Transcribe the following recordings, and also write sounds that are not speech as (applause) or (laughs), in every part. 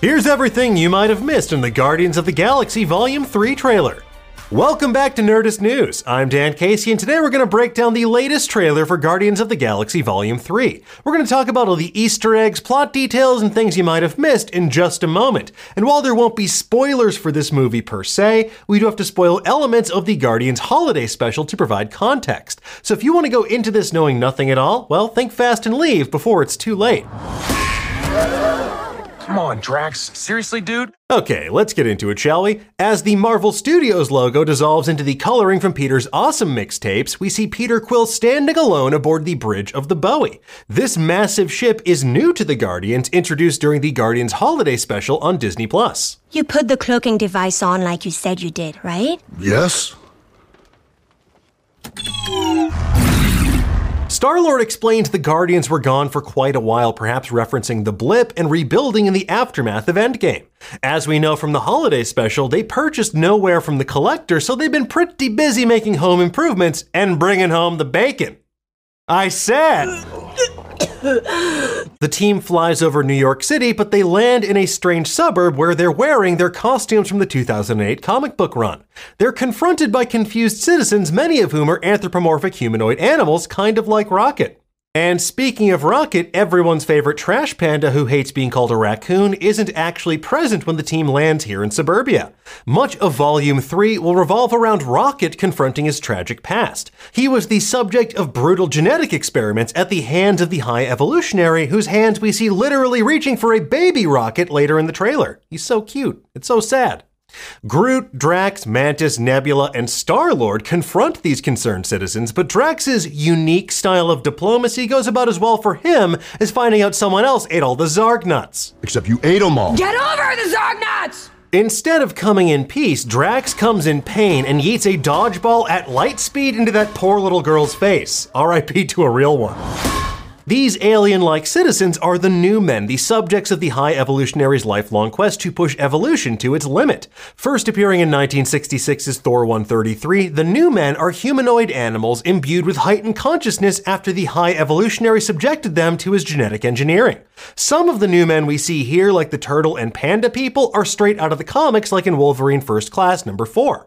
Here's everything you might have missed in the Guardians of the Galaxy Volume 3 trailer. Welcome back to Nerdist News. I'm Dan Casey, and today we're going to break down the latest trailer for Guardians of the Galaxy Volume 3. We're going to talk about all the Easter eggs, plot details, and things you might have missed in just a moment. And while there won't be spoilers for this movie per se, we do have to spoil elements of the Guardians holiday special to provide context. So if you want to go into this knowing nothing at all, well, think fast and leave before it's too late. Come on, Drax. Seriously, dude? Okay, let's get into it, shall we? As the Marvel Studios logo dissolves into the coloring from Peter's awesome mixtapes, we see Peter Quill standing alone aboard the bridge of the Bowie. This massive ship is new to the Guardians, introduced during the Guardians holiday special on Disney Plus. You put the cloaking device on like you said you did, right? Yes? Star Lord explained the Guardians were gone for quite a while, perhaps referencing the blip and rebuilding in the aftermath of Endgame. As we know from the holiday special, they purchased Knowhere from the collector, so they've been pretty busy making home improvements and bringing home the bacon. I said. The team flies over New York City, but they land in a strange suburb where they're wearing their costumes from the 2008 comic book run. They're confronted by confused citizens, many of whom are anthropomorphic humanoid animals, kind of like Rocket. And speaking of Rocket, everyone's favorite trash panda who hates being called a raccoon isn't actually present when the team lands here in suburbia. Much of Volume 3 will revolve around Rocket confronting his tragic past. He was the subject of brutal genetic experiments at the hands of the High Evolutionary, whose hands we see literally reaching for a baby Rocket later in the trailer. He's so cute. It's so sad. Groot, Drax, Mantis, Nebula, and Star Lord confront these concerned citizens, but Drax's unique style of diplomacy goes about as well for him as finding out someone else ate all the Zarg nuts. Except you ate them all. Get over the Zarg nuts! Instead of coming in peace, Drax comes in pain and yeets a dodgeball at light speed into that poor little girl's face. RIP to a real one. These alien like citizens are the new men, the subjects of the High Evolutionary's lifelong quest to push evolution to its limit. First appearing in 1966's Thor 133, the new men are humanoid animals imbued with heightened consciousness after the High Evolutionary subjected them to his genetic engineering. Some of the new men we see here, like the turtle and panda people, are straight out of the comics, like in Wolverine First Class number 4.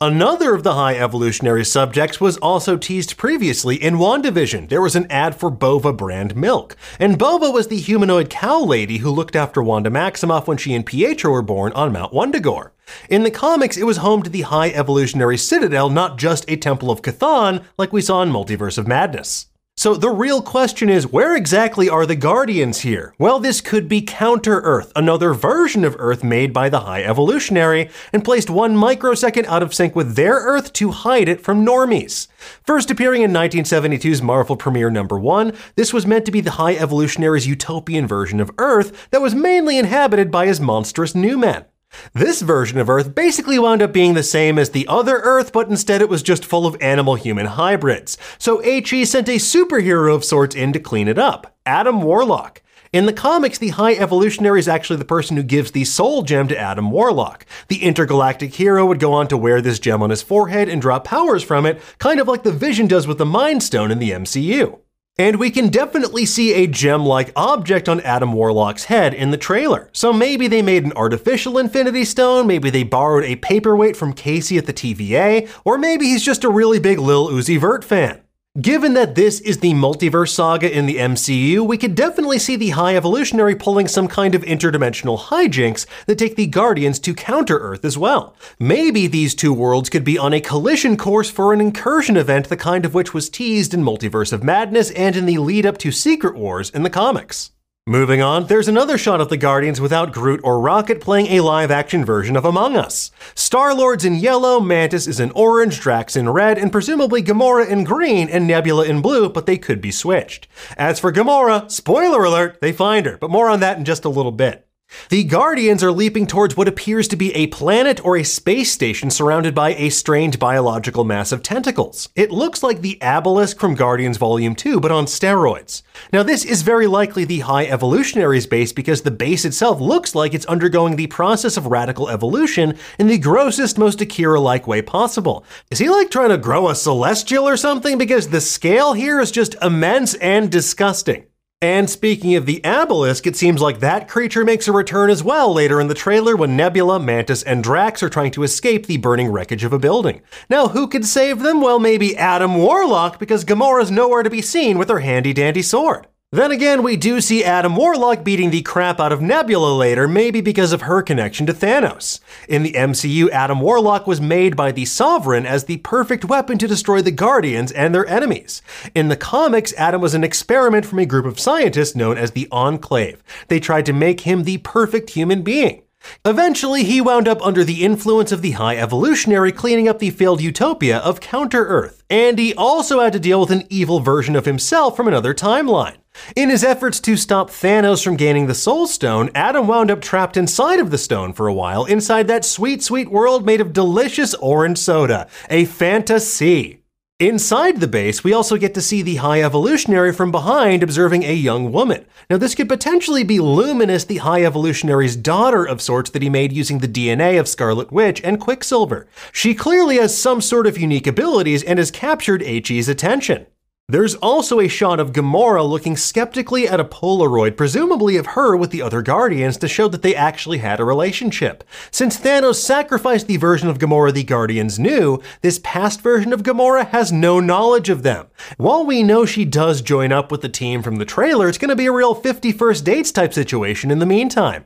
Another of the high evolutionary subjects was also teased previously in WandaVision. There was an ad for Bova brand milk. And Bova was the humanoid cow lady who looked after Wanda Maximoff when she and Pietro were born on Mount Wundagore. In the comics, it was home to the High Evolutionary Citadel, not just a Temple of Chthon like we saw in Multiverse of Madness. So the real question is where exactly are the Guardians here? Well, this could be Counter Earth, another version of Earth made by the High Evolutionary, and placed one microsecond out of sync with their Earth to hide it from normies. First appearing in 1972's Marvel premiere number one, this was meant to be the High Evolutionary's utopian version of Earth that was mainly inhabited by his monstrous new men. This version of Earth basically wound up being the same as the other Earth, but instead it was just full of animal human hybrids. So HE sent a superhero of sorts in to clean it up Adam Warlock. In the comics, the High Evolutionary is actually the person who gives the Soul Gem to Adam Warlock. The intergalactic hero would go on to wear this gem on his forehead and draw powers from it, kind of like the Vision does with the Mind Stone in the MCU. And we can definitely see a gem like object on Adam Warlock's head in the trailer. So maybe they made an artificial Infinity Stone, maybe they borrowed a paperweight from Casey at the TVA, or maybe he's just a really big Lil Uzi Vert fan. Given that this is the multiverse saga in the MCU, we could definitely see the High Evolutionary pulling some kind of interdimensional hijinks that take the Guardians to counter Earth as well. Maybe these two worlds could be on a collision course for an incursion event, the kind of which was teased in Multiverse of Madness and in the lead up to Secret Wars in the comics. Moving on, there's another shot of the Guardians without Groot or Rocket playing a live action version of Among Us. Star Lord's in yellow, Mantis is in orange, Drax in red, and presumably Gamora in green and Nebula in blue, but they could be switched. As for Gamora, spoiler alert, they find her, but more on that in just a little bit. The Guardians are leaping towards what appears to be a planet or a space station surrounded by a strange biological mass of tentacles. It looks like the Abilisk from Guardians Volume 2, but on steroids. Now, this is very likely the High Evolutionary's base because the base itself looks like it's undergoing the process of radical evolution in the grossest, most Akira like way possible. Is he like trying to grow a celestial or something? Because the scale here is just immense and disgusting. And speaking of the Abilisk, it seems like that creature makes a return as well later in the trailer when Nebula, Mantis, and Drax are trying to escape the burning wreckage of a building. Now, who could save them? Well, maybe Adam Warlock, because Gamora's nowhere to be seen with her handy dandy sword. Then again, we do see Adam Warlock beating the crap out of Nebula later, maybe because of her connection to Thanos. In the MCU, Adam Warlock was made by the Sovereign as the perfect weapon to destroy the Guardians and their enemies. In the comics, Adam was an experiment from a group of scientists known as the Enclave. They tried to make him the perfect human being. Eventually, he wound up under the influence of the High Evolutionary cleaning up the failed utopia of Counter Earth, and he also had to deal with an evil version of himself from another timeline. In his efforts to stop Thanos from gaining the Soul Stone, Adam wound up trapped inside of the stone for a while, inside that sweet, sweet world made of delicious orange soda, a fantasy. Inside the base, we also get to see the High Evolutionary from behind observing a young woman. Now, this could potentially be Luminous, the High Evolutionary's daughter of sorts that he made using the DNA of Scarlet Witch and Quicksilver. She clearly has some sort of unique abilities and has captured HE's attention. There's also a shot of Gamora looking skeptically at a Polaroid, presumably of her with the other Guardians, to show that they actually had a relationship. Since Thanos sacrificed the version of Gamora the Guardians knew, this past version of Gamora has no knowledge of them. While we know she does join up with the team from the trailer, it's going to be a real 51st dates type situation in the meantime.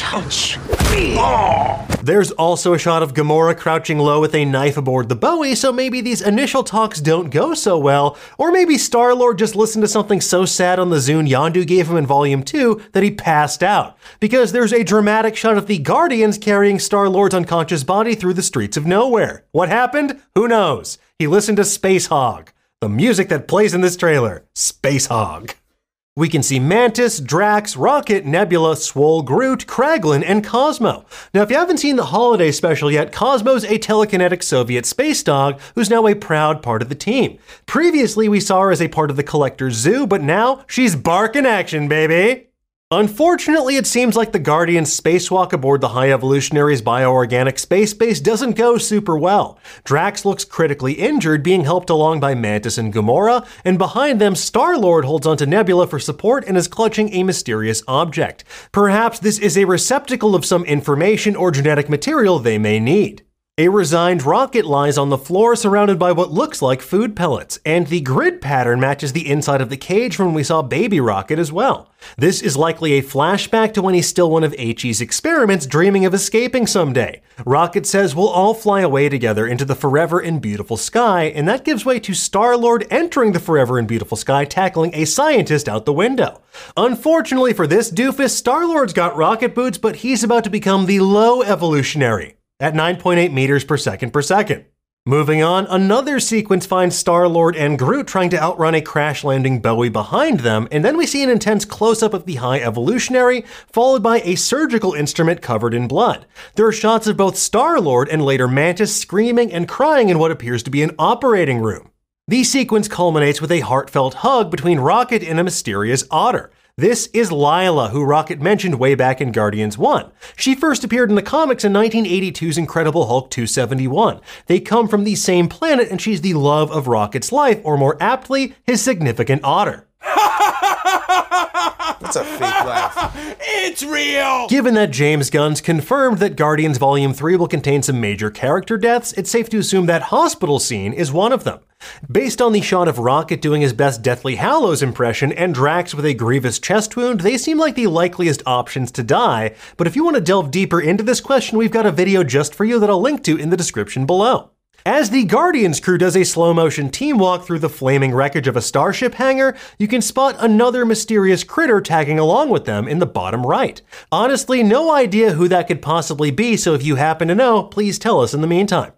Touch. There's also a shot of Gamora crouching low with a knife aboard the Bowie, so maybe these initial talks don't go so well, or maybe Star Lord just listened to something so sad on the Zune Yondu gave him in Volume 2 that he passed out. Because there's a dramatic shot of the Guardians carrying Star Lord's unconscious body through the streets of Knowhere. What happened? Who knows? He listened to Spacehog. The music that plays in this trailer Spacehog. We can see Mantis, Drax, Rocket, Nebula, Swole, Groot, Kraglin, and Cosmo. Now, if you haven't seen the holiday special yet, Cosmo's a telekinetic Soviet space dog who's now a proud part of the team. Previously, we saw her as a part of the Collector's Zoo, but now she's barking action, baby! Unfortunately, it seems like the Guardian's spacewalk aboard the High Evolutionary's bioorganic space base doesn't go super well. Drax looks critically injured, being helped along by Mantis and Gamora, and behind them, Star Lord holds onto Nebula for support and is clutching a mysterious object. Perhaps this is a receptacle of some information or genetic material they may need. A resigned rocket lies on the floor surrounded by what looks like food pellets, and the grid pattern matches the inside of the cage from when we saw Baby Rocket as well. This is likely a flashback to when he's still one of HE's experiments dreaming of escaping someday. Rocket says we'll all fly away together into the forever and beautiful sky, and that gives way to Star Lord entering the forever and beautiful sky, tackling a scientist out the window. Unfortunately for this doofus, Star Lord's got rocket boots, but he's about to become the low evolutionary at 9.8 meters per second per second. Moving on, another sequence finds Star Lord and Groot trying to outrun a crash landing Bowie behind them, and then we see an intense close up of the High Evolutionary, followed by a surgical instrument covered in blood. There are shots of both Star Lord and later Mantis screaming and crying in what appears to be an operating room. The sequence culminates with a heartfelt hug between Rocket and a mysterious otter. This is Lylla, who Rocket mentioned way back in Guardians 1. She first appeared in the comics in 1982's Incredible Hulk 271. They come from the same planet, and she's the love of Rocket's life, or more aptly, his significant otter. That's a fake laugh. (laughs) It's real! Given that James Gunn's confirmed that Guardians Volume 3 will contain some major character deaths, it's safe to assume that hospital scene is one of them. Based on the shot of Rocket doing his best Deathly Hallows impression and Drax with a grievous chest wound, they seem like the likeliest options to die. But if you want to delve deeper into this question, we've got a video just for you that I'll link to in the description below. As the Guardians crew does a slow motion team walk through the flaming wreckage of a starship hangar, you can spot another mysterious critter tagging along with them in the bottom right. Honestly, no idea who that could possibly be, so if you happen to know, please tell us in the meantime.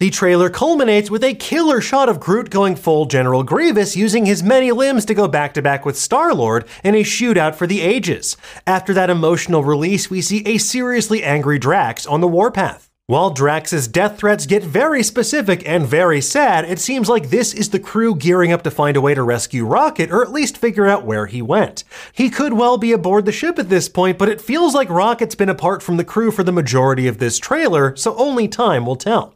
The trailer culminates with a killer shot of Groot going full General Grievous, using his many limbs to go back to back with Star Lord in a shootout for the ages. After that emotional release, we see a seriously angry Drax on the warpath. While Drax's death threats get very specific and very sad, it seems like this is the crew gearing up to find a way to rescue Rocket or at least figure out where he went. He could well be aboard the ship at this point, but it feels like Rocket's been apart from the crew for the majority of this trailer, so only time will tell.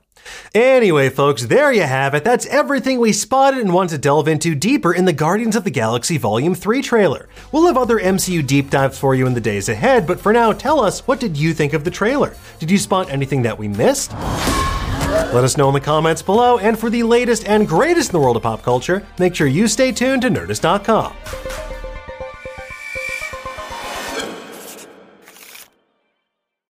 Anyway, folks, there you have it. That's everything we spotted and want to delve into deeper in the Guardians of the Galaxy Volume 3 trailer. We'll have other MCU deep dives for you in the days ahead, but for now, tell us what did you think of the trailer? Did you spot anything that we missed? Let us know in the comments below, and for the latest and greatest in the world of pop culture, make sure you stay tuned to Nerdist.com.